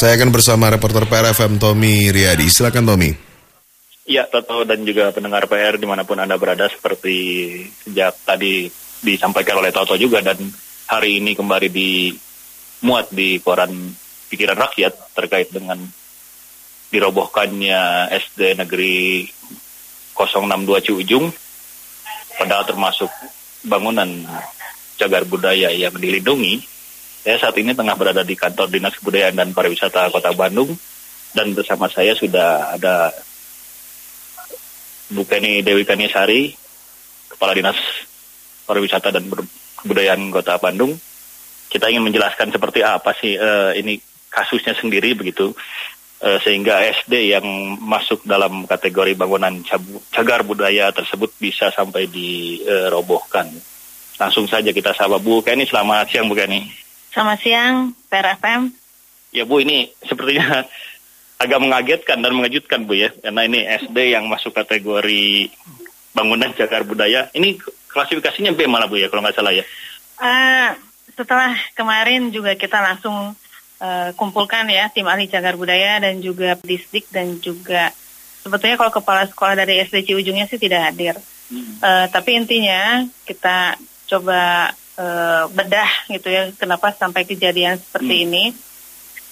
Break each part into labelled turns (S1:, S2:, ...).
S1: Saya akan bersama reporter PRFM Tommy Riyadi. Silakan Tommy.
S2: Ya, Toto dan juga pendengar PR di mana pun Anda berada seperti sejak tadi disampaikan oleh Toto juga dan hari ini kembali dimuat di koran pikiran rakyat terkait dengan dirobohkannya SD Negeri 062 Ciujung padahal termasuk bangunan cagar budaya yang dilindungi saya saat ini tengah berada di kantor Dinas Kebudayaan dan Pariwisata Kota Bandung dan bersama saya sudah ada Bu Kenny Dewi Kaniasari, Kepala Dinas Pariwisata dan Kebudayaan Kota Bandung. Kita ingin menjelaskan seperti apa sih uh, ini kasusnya sendiri begitu uh, sehingga SD yang masuk dalam kategori bangunan cagar budaya tersebut bisa sampai dirobohkan. Uh, Langsung saja kita sapa Bu Kenny. Selamat siang Bu Kenny.
S3: Selamat siang, PRFM.
S2: Ya Bu, ini sepertinya agak mengagetkan dan mengejutkan Bu ya, karena ini SD yang masuk kategori bangunan cagar budaya. Ini klasifikasinya B malah Bu ya, kalau nggak salah ya.
S3: Uh, setelah kemarin juga kita langsung uh, kumpulkan ya tim ahli cagar budaya dan juga disdik dan juga sebetulnya kalau kepala sekolah dari SD Ciujungnya sih tidak hadir. Hmm. Uh, tapi intinya kita coba uh, bedah gitu ya kenapa sampai kejadian seperti hmm. ini.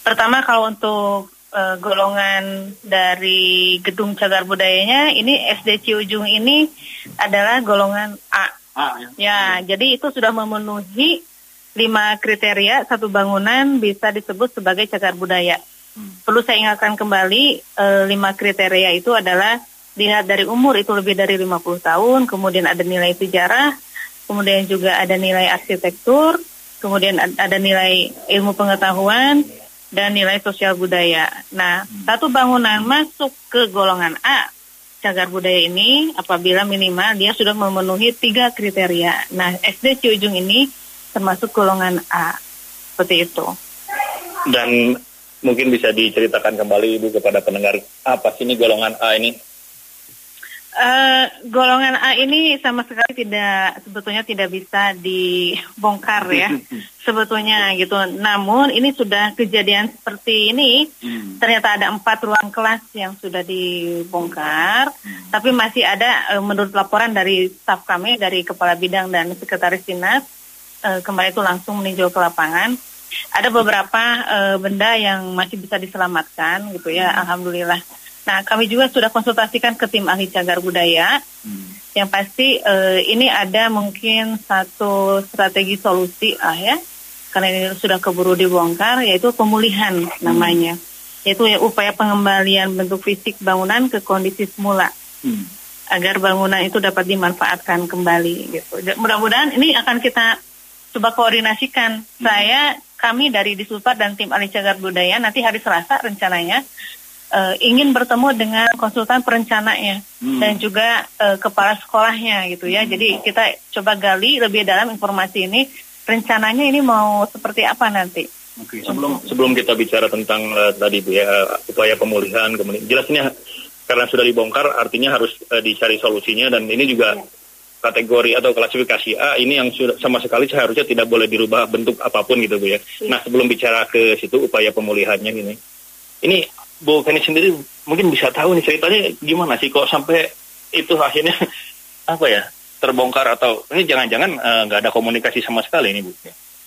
S3: Pertama kalau untuk uh, golongan dari gedung cagar budayanya ini SD Ciujung ini adalah golongan A. A ya. ya, jadi itu sudah memenuhi lima kriteria satu bangunan bisa disebut sebagai cagar budaya. Hmm. Perlu saya ingatkan kembali uh, lima kriteria itu adalah lihat dari umur itu lebih dari 50 tahun, kemudian ada nilai sejarah, kemudian juga ada nilai arsitektur, kemudian ada nilai ilmu pengetahuan, dan nilai sosial budaya. Nah, hmm. satu bangunan masuk ke golongan A cagar budaya ini apabila minimal dia sudah memenuhi tiga kriteria. Nah, SD Ciujung ini termasuk golongan A. Seperti itu.
S2: Dan mungkin bisa diceritakan kembali Ibu kepada pendengar apa sih ini golongan A ini?
S3: Uh, golongan A ini sama sekali tidak sebetulnya tidak bisa dibongkar ya sebetulnya gitu. Namun ini sudah kejadian seperti ini hmm. ternyata ada empat ruang kelas yang sudah dibongkar, hmm. tapi masih ada uh, menurut laporan dari staf kami dari kepala bidang dan sekretaris dinas uh, kemarin itu langsung meninjau ke lapangan. Ada beberapa uh, benda yang masih bisa diselamatkan gitu ya, hmm. alhamdulillah. Nah, kami juga sudah konsultasikan ke tim ahli cagar budaya. Hmm. Yang pasti uh, ini ada mungkin satu strategi solusi ah ya, karena ini sudah keburu dibongkar, yaitu pemulihan hmm. namanya, yaitu ya, upaya pengembalian bentuk fisik bangunan ke kondisi semula. Hmm. agar bangunan itu dapat dimanfaatkan kembali gitu. Mudah-mudahan ini akan kita coba koordinasikan. Hmm. Saya kami dari Disulpar dan tim ahli cagar budaya nanti hari Selasa rencananya uh, ingin bertemu dengan konsultan perencananya hmm. dan juga uh, kepala sekolahnya gitu ya. Hmm. Jadi kita coba gali lebih dalam informasi ini rencananya ini mau seperti apa nanti.
S2: Oke, sebelum sebelum kita bicara tentang uh, tadi Bu ya upaya pemulihan kemudian jelasnya karena sudah dibongkar artinya harus uh, dicari solusinya dan ini juga ya. kategori atau klasifikasi A ini yang sudah sama sekali seharusnya tidak boleh dirubah bentuk apa pun gitu Bu ya. ya. Nah, sebelum bicara ke situ upaya pemulihannya ini. Ini Bu Kenny sendiri mungkin bisa tahu nih ceritanya gimana sih kok sampai itu akhirnya apa ya terbongkar atau ini jangan-jangan eh, nggak -jangan, uh, ada komunikasi sama sekali ini Bu?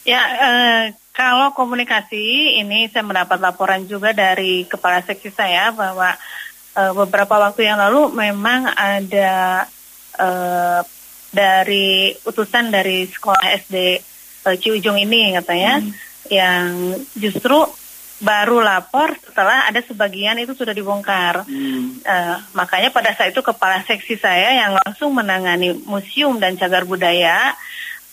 S3: Ya uh, kalau komunikasi ini saya mendapat laporan juga dari kepala seksi saya bahwa uh, beberapa waktu yang lalu memang ada uh, dari utusan dari sekolah SD uh, Ciujung ini katanya hmm. yang justru baru lapor setelah ada sebagian itu sudah dibongkar. Hmm. Uh, makanya pada saat itu kepala seksi saya yang langsung menangani museum dan cagar budaya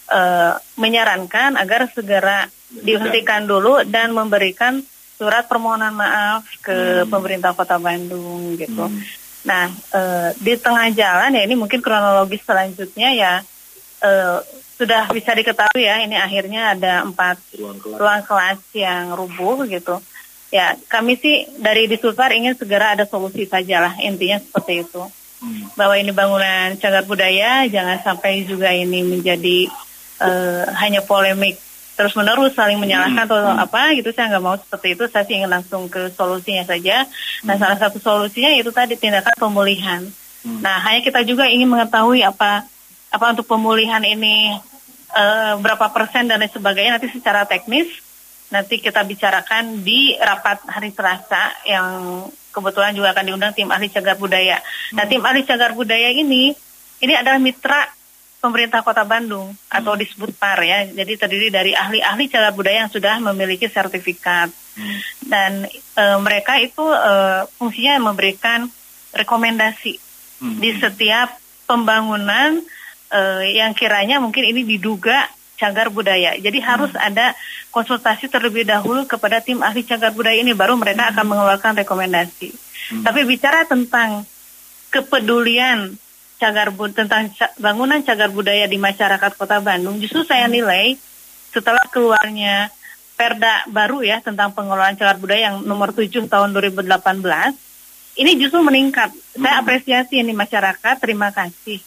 S3: uh, menyarankan agar segera dihentikan dulu dan memberikan surat permohonan maaf ke hmm. pemerintah Kota Bandung gitu. Hmm. Nah, uh, di tengah jalan ya ini mungkin kronologis selanjutnya ya uh, sudah bisa diketahui ya ini akhirnya ada empat ruang kelas, ruang kelas yang rubuh gitu. Ya kami sih dari Disulfar ingin segera ada solusi sajalah intinya seperti itu. Hmm. Bahwa ini bangunan cagar budaya jangan sampai juga ini menjadi uh, hanya polemik terus menerus saling menyalahkan atau apa gitu. Saya nggak mau seperti itu. Saya sih ingin langsung ke solusinya saja. Nah salah satu solusinya itu tadi tindakan pemulihan. Nah hanya kita juga ingin mengetahui apa apa untuk pemulihan ini eh, berapa persen dan lain sebagainya nanti secara teknis nanti kita bicarakan di rapat hari Selasa yang kebetulan juga akan diundang tim ahli cagar budaya. Nah tim ahli cagar budaya ini ini adalah mitra pemerintah Kota Bandung atau disebut PAR ya. Jadi terdiri dari ahli-ahli cagar budaya yang sudah memiliki sertifikat. Dan e, mereka itu e, fungsinya memberikan rekomendasi di setiap pembangunan e, yang kiranya mungkin ini diduga cagar budaya. Jadi harus ada konsultasi terlebih dahulu kepada tim ahli cagar budaya ini baru mereka akan mengeluarkan rekomendasi. Tapi bicara tentang kepedulian cagar bud tentang ca- bangunan cagar budaya di masyarakat Kota Bandung, justru saya nilai setelah keluarnya Perda baru ya tentang pengelolaan cagar budaya yang nomor 7 tahun 2018, ini justru meningkat. Saya apresiasi ini masyarakat, terima kasih.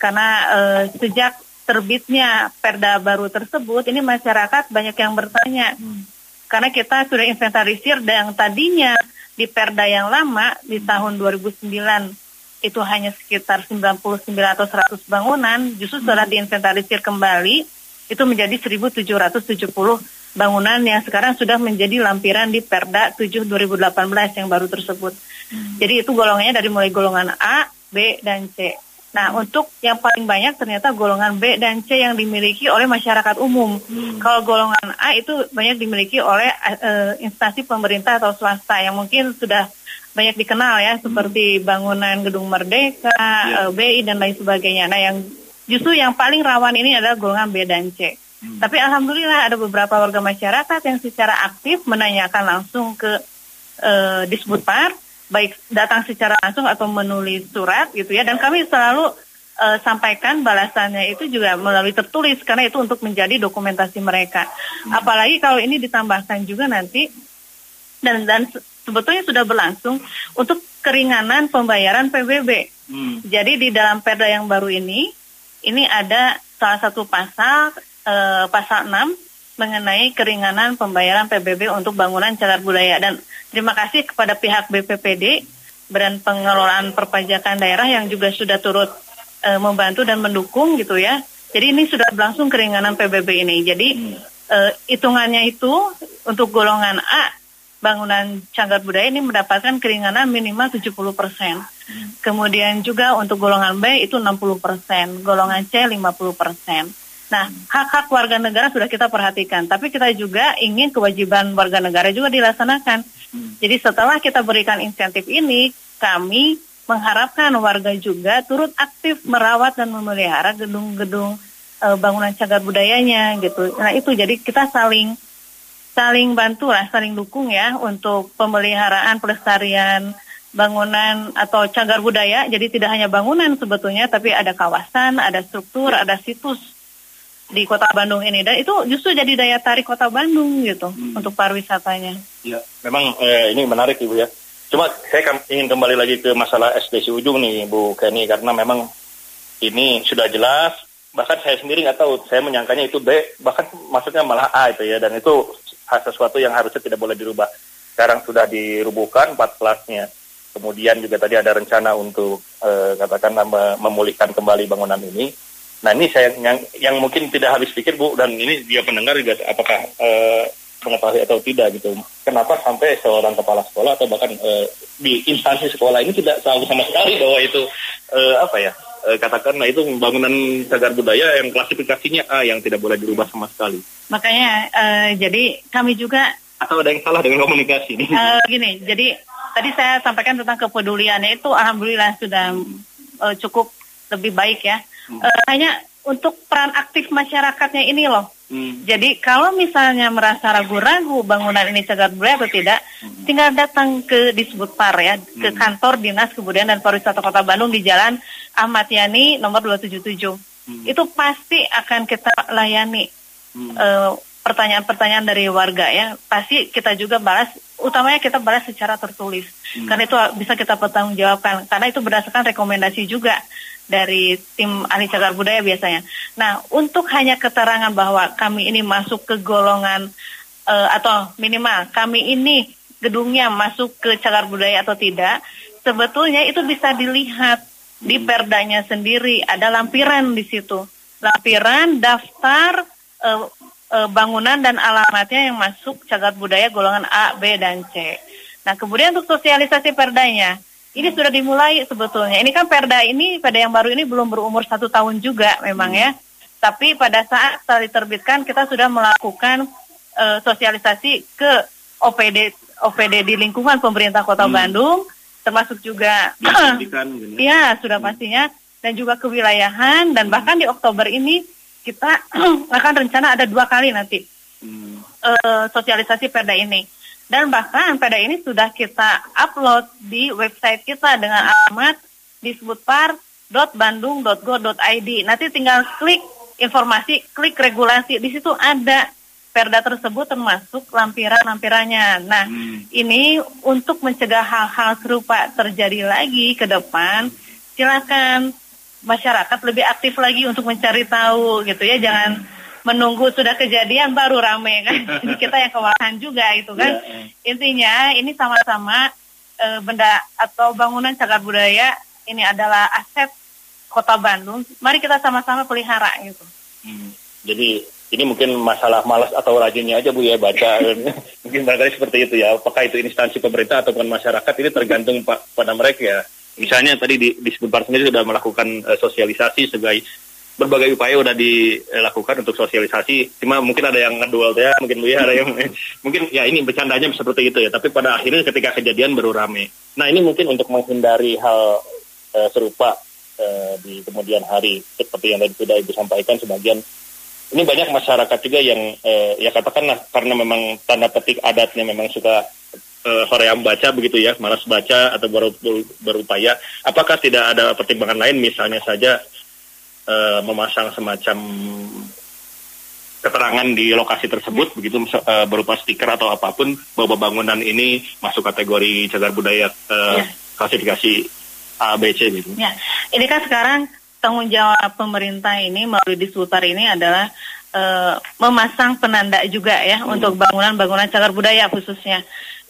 S3: Karena eh, sejak terbitnya Perda baru tersebut, ini masyarakat banyak yang bertanya. Karena kita sudah inventarisir dan yang tadinya di Perda yang lama di tahun 2009 itu hanya sekitar 99 atau 100 bangunan, justru setelah diinventarisir kembali itu menjadi 1770 bangunan yang sekarang sudah menjadi lampiran di Perda 7 2018 yang baru tersebut. Jadi itu golongannya dari mulai golongan A, B, dan C. Nah, untuk yang paling banyak ternyata golongan B dan C yang dimiliki oleh masyarakat umum. Kalau golongan A itu banyak dimiliki oleh eh, instansi pemerintah atau swasta yang mungkin sudah banyak dikenal ya, seperti bangunan Gedung Merdeka, eh, BI dan lain sebagainya. Nah, yang justru yang paling rawan ini adalah golongan B dan C. Tapi alhamdulillah ada beberapa warga masyarakat yang secara aktif menanyakan langsung ke eh, Disbudpar baik datang secara langsung atau menulis surat gitu ya dan kami selalu eh, sampaikan balasannya itu juga melalui tertulis karena itu untuk menjadi dokumentasi mereka. Apalagi kalau ini ditambahkan juga nanti dan dan se- sebetulnya sudah berlangsung untuk keringanan pembayaran PBB. Jadi di dalam Perda yang baru ini ini ada salah satu pasal eh, pasal 6 mengenai keringanan pembayaran PBB untuk bangunan cagar budaya dan terima kasih kepada pihak BPPD Badan Pengelolaan Perpajakan Daerah yang juga sudah turut eh, membantu dan mendukung gitu ya. Jadi ini sudah berlangsung keringanan PBB ini. Jadi eh, hitungannya itu untuk golongan A bangunan cagar budaya ini mendapatkan keringanan minimal 70%. Kemudian juga untuk golongan B itu 60%, golongan C 50%. Nah, hak-hak warga negara sudah kita perhatikan, tapi kita juga ingin kewajiban warga negara juga dilaksanakan. Jadi setelah kita berikan insentif ini, kami mengharapkan warga juga turut aktif merawat dan memelihara gedung-gedung eh, bangunan cagar budayanya gitu. Nah, itu jadi kita saling saling bantu lah, saling dukung ya untuk pemeliharaan pelestarian bangunan atau cagar budaya. Jadi tidak hanya bangunan sebetulnya, tapi ada kawasan, ada struktur, ada situs di Kota Bandung ini. Dan itu justru jadi daya tarik Kota Bandung gitu untuk pariwisatanya.
S2: Ya, memang eh, ini menarik Ibu ya. Cuma saya ingin kembali lagi ke masalah SD si ujung nih Bu Kenny karena memang ini sudah jelas bahkan saya sendiri nggak tahu saya menyangkanya itu B bahkan maksudnya malah A itu ya dan itu hal sesuatu yang harusnya tidak boleh dirubah sekarang sudah dirubuhkan empat kelasnya kemudian juga tadi ada rencana untuk eh, katakanlah me- memulihkan kembali bangunan ini nah ini saya yang, yang mungkin tidak habis pikir Bu dan ini dia pendengar juga apakah eh, mengetahui atau tidak gitu. Kenapa sampai seorang kepala sekolah atau bahkan eh, di instansi sekolah ini tidak tahu sama sekali bahwa itu eh, apa ya eh, katakanlah itu bangunan cagar budaya yang klasifikasinya A yang tidak boleh dirubah sama sekali.
S3: Makanya eh, jadi kami juga
S2: atau ada yang salah dengan komunikasi ini?
S3: Eh, gini, jadi tadi saya sampaikan tentang kepeduliannya itu alhamdulillah sudah eh, cukup lebih baik ya. Eh, hanya untuk peran aktif masyarakatnya ini loh.
S2: Hmm.
S3: Jadi kalau misalnya merasa ragu-ragu bangunan ini cagar budaya atau tidak, tinggal datang ke Disbudpar ya, ke kantor Dinas Kebudayaan dan Pariwisata Kota Bandung di Jalan Ahmad Yani nomor 277. Itu pasti akan kita layani eh, pertanyaan-pertanyaan dari warga ya. Pasti kita juga balas, utamanya kita balas secara tertulis. Karena itu bisa kita pertanggungjawabkan. Karena itu berdasarkan rekomendasi juga dari tim ahli cagar budaya biasanya. Nah, untuk hanya keterangan bahwa kami ini masuk ke golongan uh, atau minimal kami ini gedungnya masuk ke cagar budaya atau tidak, sebetulnya itu bisa dilihat di hmm. perdanya sendiri ada lampiran di situ. Lampiran daftar uh, uh, bangunan dan alamatnya yang masuk cagar budaya golongan A, B dan C. Nah, kemudian untuk sosialisasi perdanya, ini sudah dimulai sebetulnya. Ini kan perda ini pada yang baru ini belum berumur satu tahun juga memang ya. Tapi pada saat setelah diterbitkan kita sudah melakukan uh, sosialisasi ke OPD OPD di lingkungan pemerintah Kota hmm. Bandung, termasuk juga ya sudah pastinya dan juga kewilayahan dan hmm. bahkan di Oktober ini kita akan rencana ada dua kali nanti hmm. uh, sosialisasi perda ini dan bahkan pada ini sudah kita upload di website kita dengan alamat disebutpar.bandung.go.id. Nanti tinggal klik informasi, klik regulasi. Di situ ada perda tersebut termasuk lampiran-lampirannya. Nah, hmm. ini untuk mencegah hal-hal serupa terjadi lagi ke depan, silakan masyarakat lebih aktif lagi untuk mencari tahu gitu ya. Jangan menunggu sudah kejadian baru rame kan. Jadi kita yang kewalahan juga itu kan. Yeah. Intinya ini sama-sama e, benda atau bangunan cagar budaya ini adalah aset Kota Bandung. Mari kita sama-sama pelihara gitu.
S2: Hmm. Jadi ini mungkin masalah malas atau rajinnya aja Bu ya baca. mungkin barangkali seperti itu ya. Apakah itu instansi pemerintah ataupun masyarakat ini tergantung pada mereka ya. Misalnya tadi di, di sebentar sendiri sudah melakukan uh, sosialisasi sebagai berbagai upaya udah dilakukan untuk sosialisasi. Cuma mungkin ada yang ngedual ya, mungkin ya ada yang mungkin ya ini bercandanya seperti itu ya. Tapi pada akhirnya ketika kejadian baru rame. Nah ini mungkin untuk menghindari hal uh, serupa uh, di kemudian hari seperti yang tadi sudah ibu sampaikan sebagian ini banyak masyarakat juga yang uh, ya katakanlah karena memang tanda petik adatnya memang suka uh, hoream baca begitu ya, malas baca atau baru berupaya. Apakah tidak ada pertimbangan lain misalnya saja uh, memasang semacam keterangan di lokasi tersebut begitu uh, berupa stiker atau apa pun bahwa bangunan ini masuk kategori cagar budaya uh, ya. klasifikasi A B C gitu.
S3: Ya, ini kan sekarang tanggung jawab pemerintah ini melalui disutar ini adalah uh, memasang penanda juga ya hmm. untuk bangunan-bangunan cagar budaya khususnya.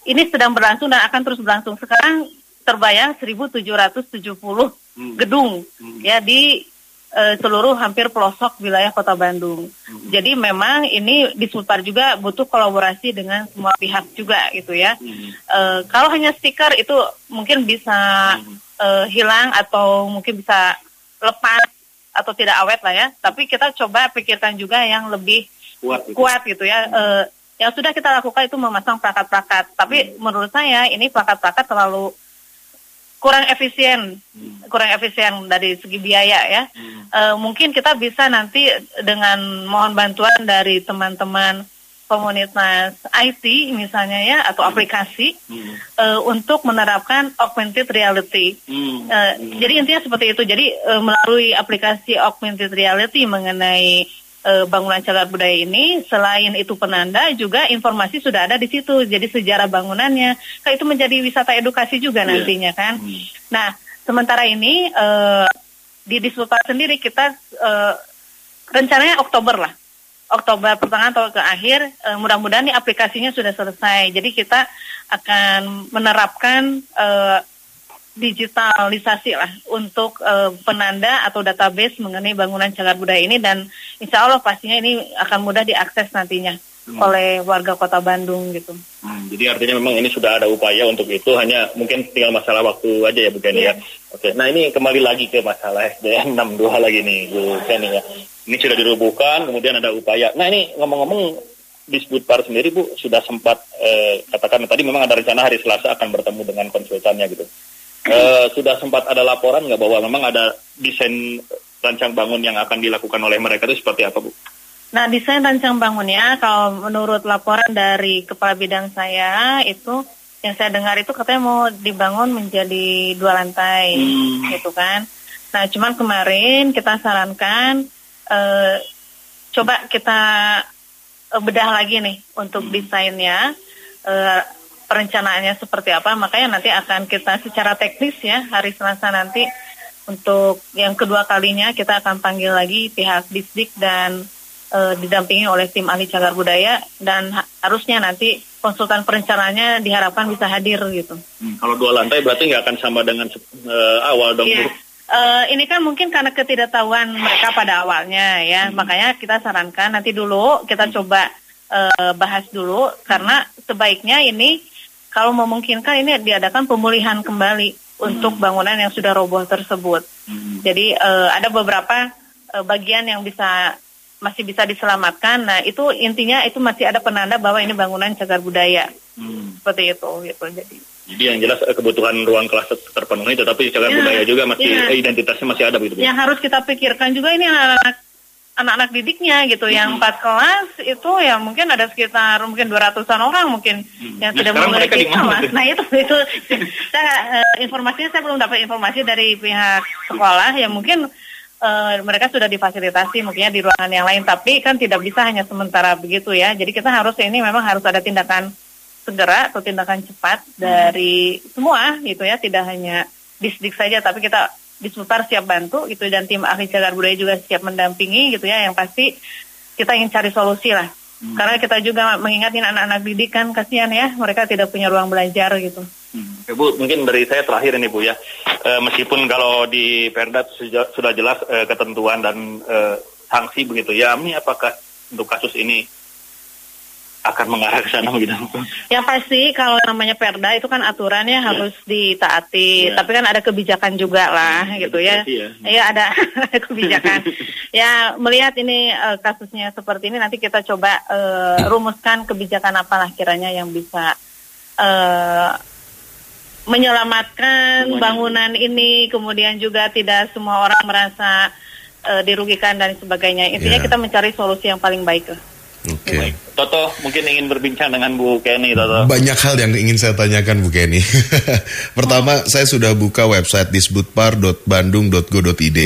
S3: Ini sedang berlangsung dan akan terus berlangsung. Sekarang terbayang 1770 hmm. gedung hmm. ya di uh, seluruh hampir pelosok wilayah Kota Bandung. Hmm. Jadi memang ini di Sulpar juga butuh kolaborasi dengan semua pihak juga gitu ya. Hmm. Uh, kalau hanya stiker itu mungkin bisa hmm. uh, hilang atau mungkin bisa lepas atau tidak awet lah ya. Tapi kita coba pikirkan juga yang lebih kuat gitu, kuat, gitu ya. Hmm. Uh, yang sudah kita lakukan itu memasang plakat-plakat. Tapi hmm. menurut saya ini plakat-plakat terlalu kurang efisien, hmm. kurang efisien dari segi biaya ya. Hmm. Uh, mungkin kita bisa nanti dengan mohon bantuan dari teman-teman komunitas IT misalnya ya atau hmm. aplikasi hmm. Uh, untuk menerapkan augmented reality. Hmm. Uh, hmm. Jadi intinya seperti itu. Jadi uh, melalui aplikasi augmented reality mengenai uh, bangunan cagar budaya ini selain itu penanda juga informasi sudah ada di situ. Jadi sejarah bangunannya. Kayak itu menjadi wisata edukasi juga yeah. nantinya kan? Hmm. nah sementara ini uh, di Disputar sendiri kita uh, rencananya Oktober lah. Oktober pertengahan atau ke akhir uh, mudah-mudahan nih aplikasinya sudah selesai. Jadi kita akan menerapkan uh, digitalisasi lah untuk uh, penanda atau database mengenai bangunan cagar budaya ini dan insya Allah pastinya ini akan mudah diakses nantinya hmm. oleh warga kota Bandung gitu.
S2: Hmm, jadi artinya memang ini sudah ada upaya untuk itu hanya mungkin tinggal masalah waktu aja ya Bu Kenny yeah. ya. Oke, nah ini kembali lagi ke masalah SDM 62 lagi nih Bu Kenny ya. Ini sudah dirubuhkan kemudian ada upaya. Nah ini ngomong-ngomong disebut par sendiri Bu sudah sempat eh, katakan tadi memang ada rencana hari Selasa akan bertemu dengan konsultannya gitu. Uh, sudah sempat ada laporan nggak bahwa memang ada desain rancang bangun yang akan dilakukan oleh mereka itu seperti apa, Bu?
S3: Nah, desain rancang bangunnya kalau menurut laporan dari kepala bidang saya itu yang saya dengar itu katanya mau dibangun menjadi dua lantai, hmm. gitu kan. Nah, cuman kemarin kita sarankan uh, coba kita uh, bedah lagi nih untuk hmm. desainnya. Uh, perencanaannya seperti apa makanya nanti akan kita secara teknis ya hari Selasa nanti untuk yang kedua kalinya kita akan panggil lagi pihak Disdik dan uh, didampingi oleh tim ahli cagar budaya dan ha harusnya nanti konsultan perencanaannya diharapkan bisa hadir gitu.
S2: Hmm, kalau dua lantai berarti nggak akan sama dengan uh, awal dong
S3: yeah. Bu? Uh, ini kan mungkin karena ketidaktahuan mereka pada awalnya ya, hmm. makanya kita sarankan nanti dulu kita hmm. coba uh, bahas dulu karena sebaiknya ini kalau memungkinkan ini diadakan pemulihan kembali hmm. untuk bangunan yang sudah roboh tersebut. Hmm. Jadi uh, ada beberapa uh, bagian yang bisa masih bisa diselamatkan. Nah itu intinya itu masih ada penanda bahwa ini bangunan cagar budaya. Hmm. Seperti itu gitu. Jadi
S2: jadi yang jelas eh, kebutuhan ruang kelas terpenuhi, tetapi cagar ya, budaya juga masih ya. identitasnya masih ada begitu.
S3: Yang harus kita pikirkan juga ini anak-anak anak-anak didiknya gitu hmm. yang empat kelas itu ya mungkin ada sekitar mungkin dua ratusan orang mungkin hmm. yang nah, tidak memiliki kelas. Nah itu itu saya uh, informasinya saya belum dapat informasi dari pihak sekolah ya mungkin uh, mereka sudah difasilitasi mungkinnya di ruangan yang lain tapi kan tidak bisa hanya sementara begitu ya. Jadi kita harus ini memang harus ada tindakan segera atau tindakan cepat dari semua gitu ya, tidak hanya disdik saja tapi kita di Sultar siap bantu gitu dan tim ahli cagar budaya juga siap mendampingi gitu ya yang pasti kita ingin cari solusi lah hmm. karena kita juga mengingatin anak-anak didik kan kasihan ya mereka tidak punya ruang belajar gitu.
S2: Hmm. Bu, mungkin dari saya terakhir ini Bu ya, e, meskipun kalau di Perda sudah jelas e, ketentuan dan e, sanksi begitu ya, ini apakah untuk kasus ini akan mengarah ke sana begitu.
S3: Yang pasti kalau namanya perda itu kan aturannya ya. harus ditaati, ya. tapi kan ada kebijakan juga lah ya, gitu ya. Iya ya, ada kebijakan. ya melihat ini uh, kasusnya seperti ini nanti kita coba uh, rumuskan kebijakan apalah kiranya yang bisa uh, menyelamatkan Semuanya. bangunan ini, kemudian juga tidak semua orang merasa uh, dirugikan dan sebagainya. Intinya ya. kita mencari solusi yang paling baik lah.
S2: Oke. Okay. Toto mungkin ingin berbincang dengan Bu Kenny, Toto.
S1: Banyak hal yang ingin saya tanyakan Bu Kenny. Pertama, oh. saya sudah buka website disbutpar.bandung.go.id,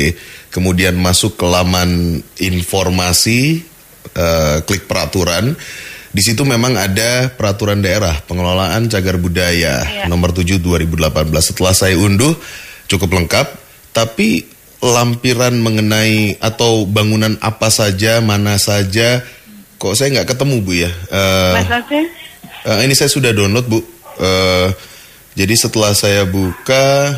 S1: kemudian masuk ke laman informasi, uh, klik peraturan. Di situ memang ada peraturan daerah pengelolaan cagar budaya ya. nomor 7 2018. Setelah saya unduh cukup lengkap, tapi lampiran mengenai atau bangunan apa saja, mana saja kok saya nggak ketemu bu ya? Uh, uh, ini saya sudah download bu. Uh, jadi setelah saya buka,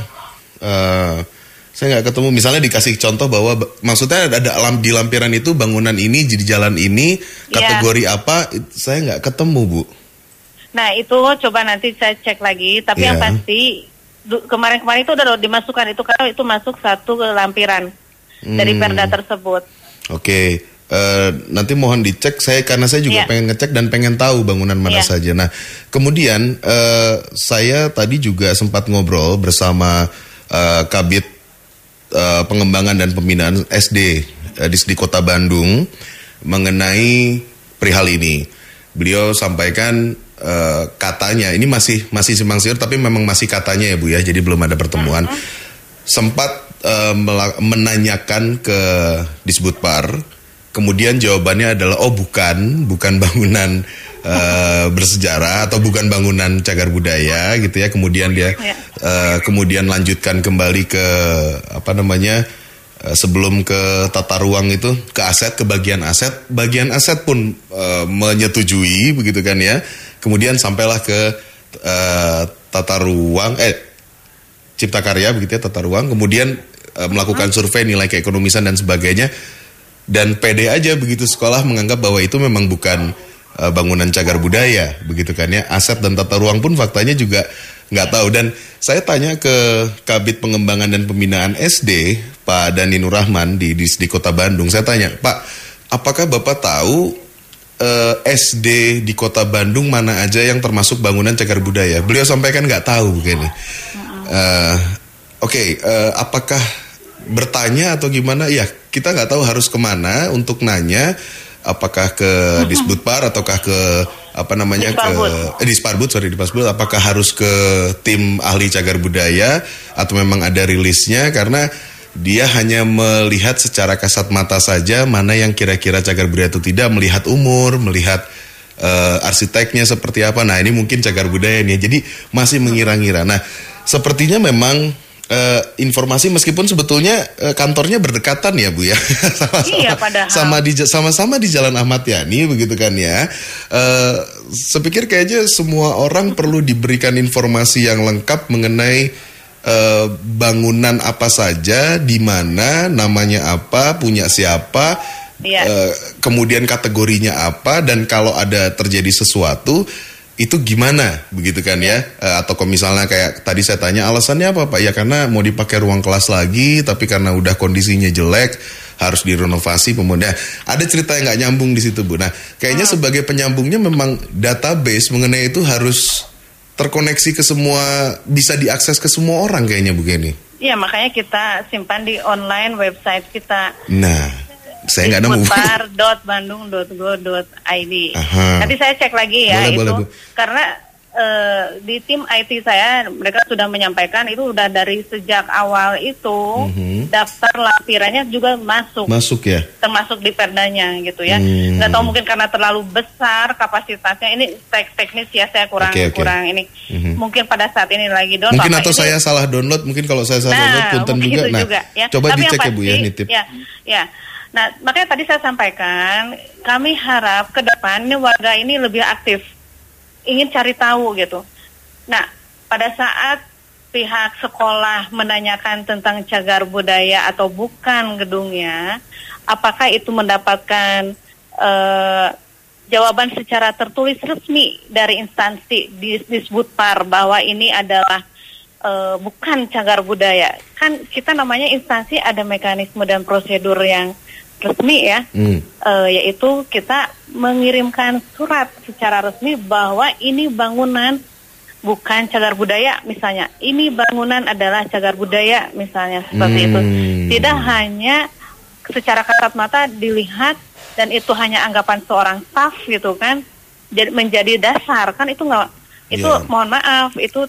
S1: uh, saya nggak ketemu. Misalnya dikasih contoh bahwa maksudnya ada lam, di lampiran itu bangunan ini di jalan ini iya. kategori yeah. apa? Saya nggak ketemu bu.
S3: Nah itu coba nanti saya cek lagi. Tapi yeah. yang pasti kemarin-kemarin itu udah dimasukkan itu karena itu masuk satu lampiran hmm. dari perda tersebut.
S1: Oke. Okay. Uh, nanti mohon dicek saya karena saya juga yeah. pengen ngecek dan pengen tahu bangunan mana yeah. saja. Nah, kemudian uh, saya tadi juga sempat ngobrol bersama uh, Kabit uh, Pengembangan dan Pembinaan SD uh, di, di Kota Bandung mengenai perihal ini. Beliau sampaikan uh, katanya ini masih masih simpang siur tapi memang masih katanya ya Bu ya. Jadi belum ada pertemuan. Uh -huh. Sempat uh, menanyakan ke Disbutpar kemudian jawabannya adalah oh bukan. Bukan bangunan uh, bersejarah atau bukan bangunan cagar budaya gitu ya. Kemudian dia uh, kemudian lanjutkan kembali ke apa namanya uh, sebelum ke tata ruang itu ke aset ke bagian aset. Bagian aset pun uh, menyetujui begitu kan ya. Kemudian sampailah ke uh, tata ruang eh cipta karya begitu ya tata ruang. Kemudian uh, melakukan survei nilai keekonomisan dan sebagainya dan pede aja begitu sekolah menganggap bahwa itu memang bukan uh, bangunan cagar budaya begitu kan ya. Aset dan tata ruang pun faktanya juga nggak tahu. Dan saya tanya ke Kabit Pengembangan dan Pembinaan SD Pak Dani Nurrahman di, di di Kota Bandung. Saya tanya Pak apakah Bapak tahu uh, eh, SD di Kota Bandung mana aja yang termasuk bangunan cagar budaya? Beliau sampaikan nggak tahu begini uh, oke okay, uh, apakah bertanya atau gimana ya kita nggak tahu harus ke mana untuk nanya apakah ke Disbutpar ataukah ke apa namanya ke eh, Disparbud sorry Disparbud. Apakah harus ke tim ahli cagar budaya atau memang ada rilisnya? Karena dia hanya melihat secara kasat mata saja mana yang kira-kira cagar budaya itu tidak melihat umur melihat uh, arsiteknya seperti apa. Nah ini mungkin cagar budaya nih jadi masih mengira-ngira. Nah sepertinya memang uh, informasi meskipun sebetulnya uh, kantornya berdekatan ya Bu ya.
S3: sama-sama, iya padahal.
S1: Sama di sama-sama di Jalan Ahmad Yani begitu kan ya. Uh, sepikir kayaknya semua orang perlu diberikan informasi yang lengkap mengenai uh, bangunan apa saja, di mana, namanya apa, punya siapa, iya. uh, kemudian kategorinya apa dan kalau ada terjadi sesuatu itu gimana? Begitu kan ya? Uh, atau kalau misalnya kayak tadi saya tanya alasannya apa pak? Ya karena mau dipakai ruang kelas lagi tapi karena udah kondisinya jelek harus direnovasi kemudian ada cerita yang nggak nyambung di situ bu? Nah kayaknya hmm. sebagai penyambungnya memang database mengenai itu harus terkoneksi ke semua bisa diakses ke semua orang kayaknya begini
S3: Iya makanya kita simpan di online website kita.
S1: Nah saya nggak nemu.
S3: Putar.bandung.go.id. Nanti saya cek lagi ya boleh, itu boleh, Bu. karena uh, di tim IT saya mereka sudah menyampaikan itu udah dari sejak awal itu mm-hmm. daftar lampirannya juga masuk.
S1: Masuk ya.
S3: Termasuk di perdanya gitu ya. Mm. Nggak tahu mungkin karena terlalu besar kapasitasnya ini tek teknis ya saya kurang okay, okay. kurang ini. Mm-hmm. Mungkin pada saat ini lagi download.
S1: Mungkin atau ini, saya salah download, mungkin kalau saya salah nah, download punten juga. Nah, juga, ya. coba Tapi dicek ya Bu ya nitip.
S3: Ya, ya. Nah, makanya tadi saya sampaikan, kami harap ke depan ini warga ini lebih aktif, ingin cari tahu gitu. Nah, pada saat pihak sekolah menanyakan tentang cagar budaya atau bukan gedungnya, apakah itu mendapatkan uh, jawaban secara tertulis resmi dari instansi di disebut par bahwa ini adalah uh, bukan cagar budaya. Kan kita namanya instansi ada mekanisme dan prosedur yang resmi ya, hmm. uh, yaitu kita mengirimkan surat secara resmi bahwa ini bangunan bukan cagar budaya misalnya, ini bangunan adalah cagar budaya misalnya seperti hmm. itu. Tidak hanya secara kasat mata dilihat dan itu hanya anggapan seorang staff gitu kan, jadi menjadi dasar kan itu nggak itu yeah. mohon maaf itu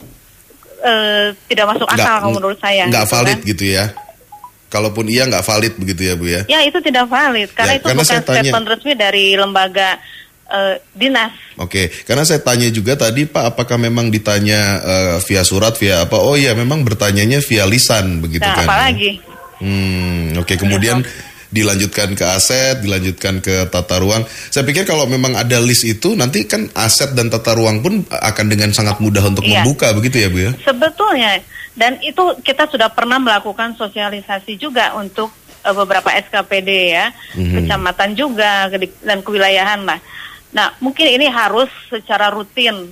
S3: uh, tidak masuk akal kalau menurut saya.
S1: Nggak gitu valid kan. gitu ya? Kalaupun iya nggak valid begitu ya Bu ya?
S3: Ya itu tidak valid karena ya, itu karena bukan statement tanya, resmi dari lembaga uh, dinas.
S1: Oke, karena saya tanya juga tadi Pak, apakah memang ditanya uh, via surat, via apa? Oh iya, memang bertanyanya via lisan begitu nah, kan?
S3: Apalagi?
S1: Hmm, oke. Okay. Kemudian dilanjutkan ke aset, dilanjutkan ke tata ruang. Saya pikir kalau memang ada list itu, nanti kan aset dan tata ruang pun akan dengan sangat mudah untuk iya. membuka, begitu ya Bu ya?
S3: Sebetulnya dan itu kita sudah pernah melakukan sosialisasi juga untuk uh, beberapa SKPD ya, mm-hmm. kecamatan juga dan kewilayahan lah. Nah, mungkin ini harus secara rutin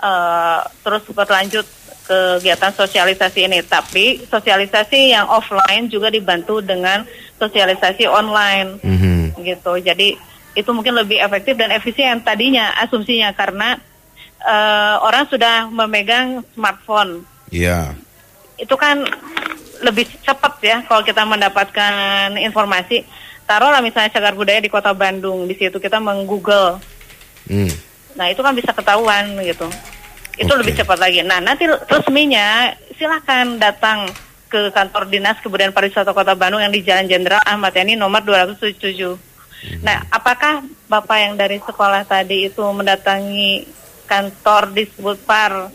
S3: uh, terus berlanjut kegiatan sosialisasi ini. Tapi sosialisasi yang offline juga dibantu dengan sosialisasi online, mm-hmm. gitu. Jadi itu mungkin lebih efektif dan efisien tadinya asumsinya karena uh, orang sudah memegang smartphone.
S1: Iya. Yeah
S3: itu kan lebih cepat ya kalau kita mendapatkan informasi. Taruhlah misalnya cagar budaya di kota Bandung, di situ kita menggoogle. Hmm. Nah itu kan bisa ketahuan gitu. Itu okay. lebih cepat lagi. Nah nanti resminya silahkan datang ke kantor dinas kebudayaan pariwisata kota Bandung yang di Jalan Jenderal Ahmad Yani nomor 277. Hmm. Nah apakah bapak yang dari sekolah tadi itu mendatangi kantor disebut par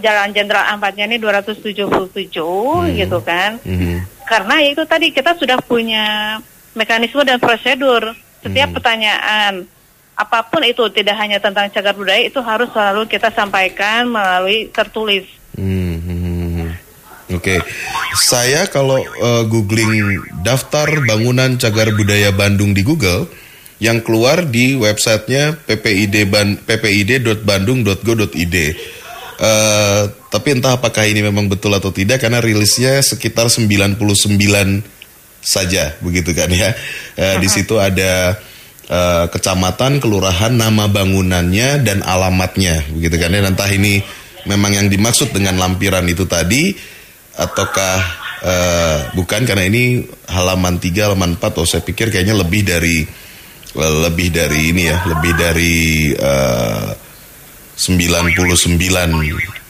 S3: Jalan Jenderal Ahmadnya ini 277 hmm. gitu kan. Hmm. Karena itu tadi kita sudah punya mekanisme dan prosedur. Setiap hmm. pertanyaan apa pun itu tidak hanya tentang cagar budaya itu harus selalu kita sampaikan melalui tertulis.
S1: Hmm. Oke, okay. saya kalau uh, googling daftar bangunan cagar budaya Bandung di Google, yang keluar di websitenya ppid ppid.bandung.go.id. Uh, tapi entah apakah ini memang betul atau tidak karena rilisnya sekitar 99 saja begitu kan ya. Uh, di situ ada uh, kecamatan, kelurahan, nama bangunannya dan alamatnya begitu kan ya. Entah ini memang yang dimaksud dengan lampiran itu tadi ataukah uh, bukan karena ini halaman 3 halaman 4 oh saya pikir kayaknya lebih dari lebih dari ini ya, lebih dari uh, 99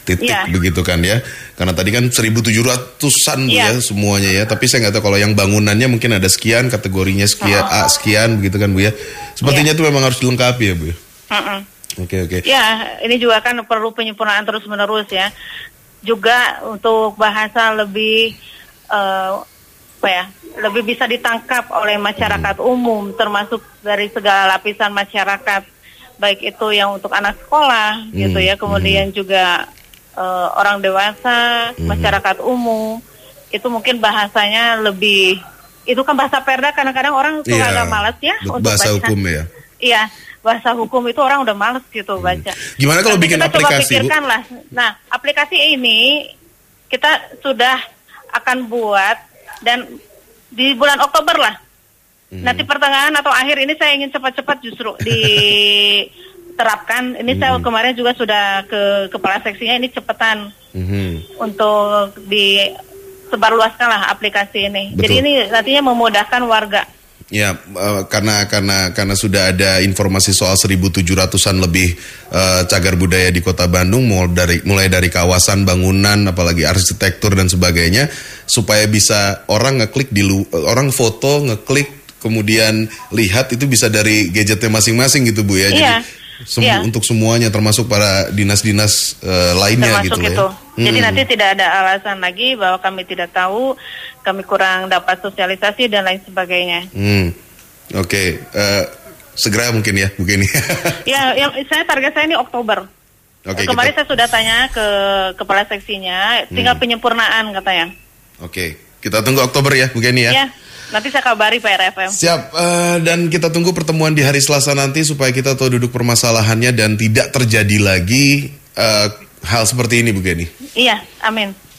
S1: titik ya. begitu kan ya. Karena tadi kan 1700-an ya. ya semuanya ya. Tapi saya nggak tahu kalau yang bangunannya mungkin ada sekian, kategorinya sekian, oh. A sekian begitu kan Bu ya. Sepertinya itu ya. memang harus dilengkapi ya Bu.
S3: Oke uh -uh. oke. Okay, okay. Ya, ini juga kan perlu penyempurnaan terus-menerus ya. Juga untuk bahasa lebih uh, apa ya lebih bisa ditangkap oleh masyarakat hmm. umum termasuk dari segala lapisan masyarakat baik itu yang untuk anak sekolah hmm. gitu ya kemudian hmm. juga uh, orang dewasa hmm. masyarakat umum itu mungkin bahasanya lebih itu kan bahasa perda kadang-kadang orang suka yeah. agak malas ya
S1: untuk bahasa baca. hukum ya
S3: iya bahasa hukum itu orang udah males gitu hmm. baca.
S1: Gimana kalau Nanti bikin kita aplikasi? Coba
S3: pikirkan Bu? lah. Nah, aplikasi ini kita sudah akan buat dan di bulan Oktober lah. Hmm. Nanti pertengahan atau akhir ini saya ingin cepat-cepat justru diterapkan. Ini hmm. saya kemarin juga sudah ke kepala seksinya ini cepetan hmm. untuk di sebarluaskan lah aplikasi ini. Betul. Jadi ini nantinya memudahkan warga.
S1: Ya, uh, karena karena karena sudah ada informasi soal 1.700-an lebih uh, cagar budaya di Kota Bandung mulai dari mulai dari kawasan bangunan apalagi arsitektur dan sebagainya supaya bisa orang ngeklik di lu, orang foto ngeklik kemudian lihat itu bisa dari gadgetnya masing-masing gitu Bu ya. Iya. Jadi Sem ya. untuk semuanya termasuk para dinas-dinas uh, lainnya termasuk gitu itu.
S3: ya. Hmm. Jadi nanti tidak ada alasan lagi bahwa kami tidak tahu, kami kurang dapat sosialisasi dan lain sebagainya.
S1: Hmm. Oke, okay. uh, eh, segera mungkin ya, mungkin
S3: ya. yang saya target saya ini Oktober. Okay, Kemarin kita... saya sudah tanya ke kepala seksinya, tinggal hmm. penyempurnaan katanya.
S1: Oke, okay. kita tunggu Oktober ya, mungkin ya. Ya.
S3: Nanti saya kabari PRFM.
S1: Siap. Uh, dan kita tunggu pertemuan di hari Selasa nanti supaya kita tahu duduk permasalahannya dan tidak terjadi lagi uh, hal seperti ini, Bu Geni.
S3: Iya, amin.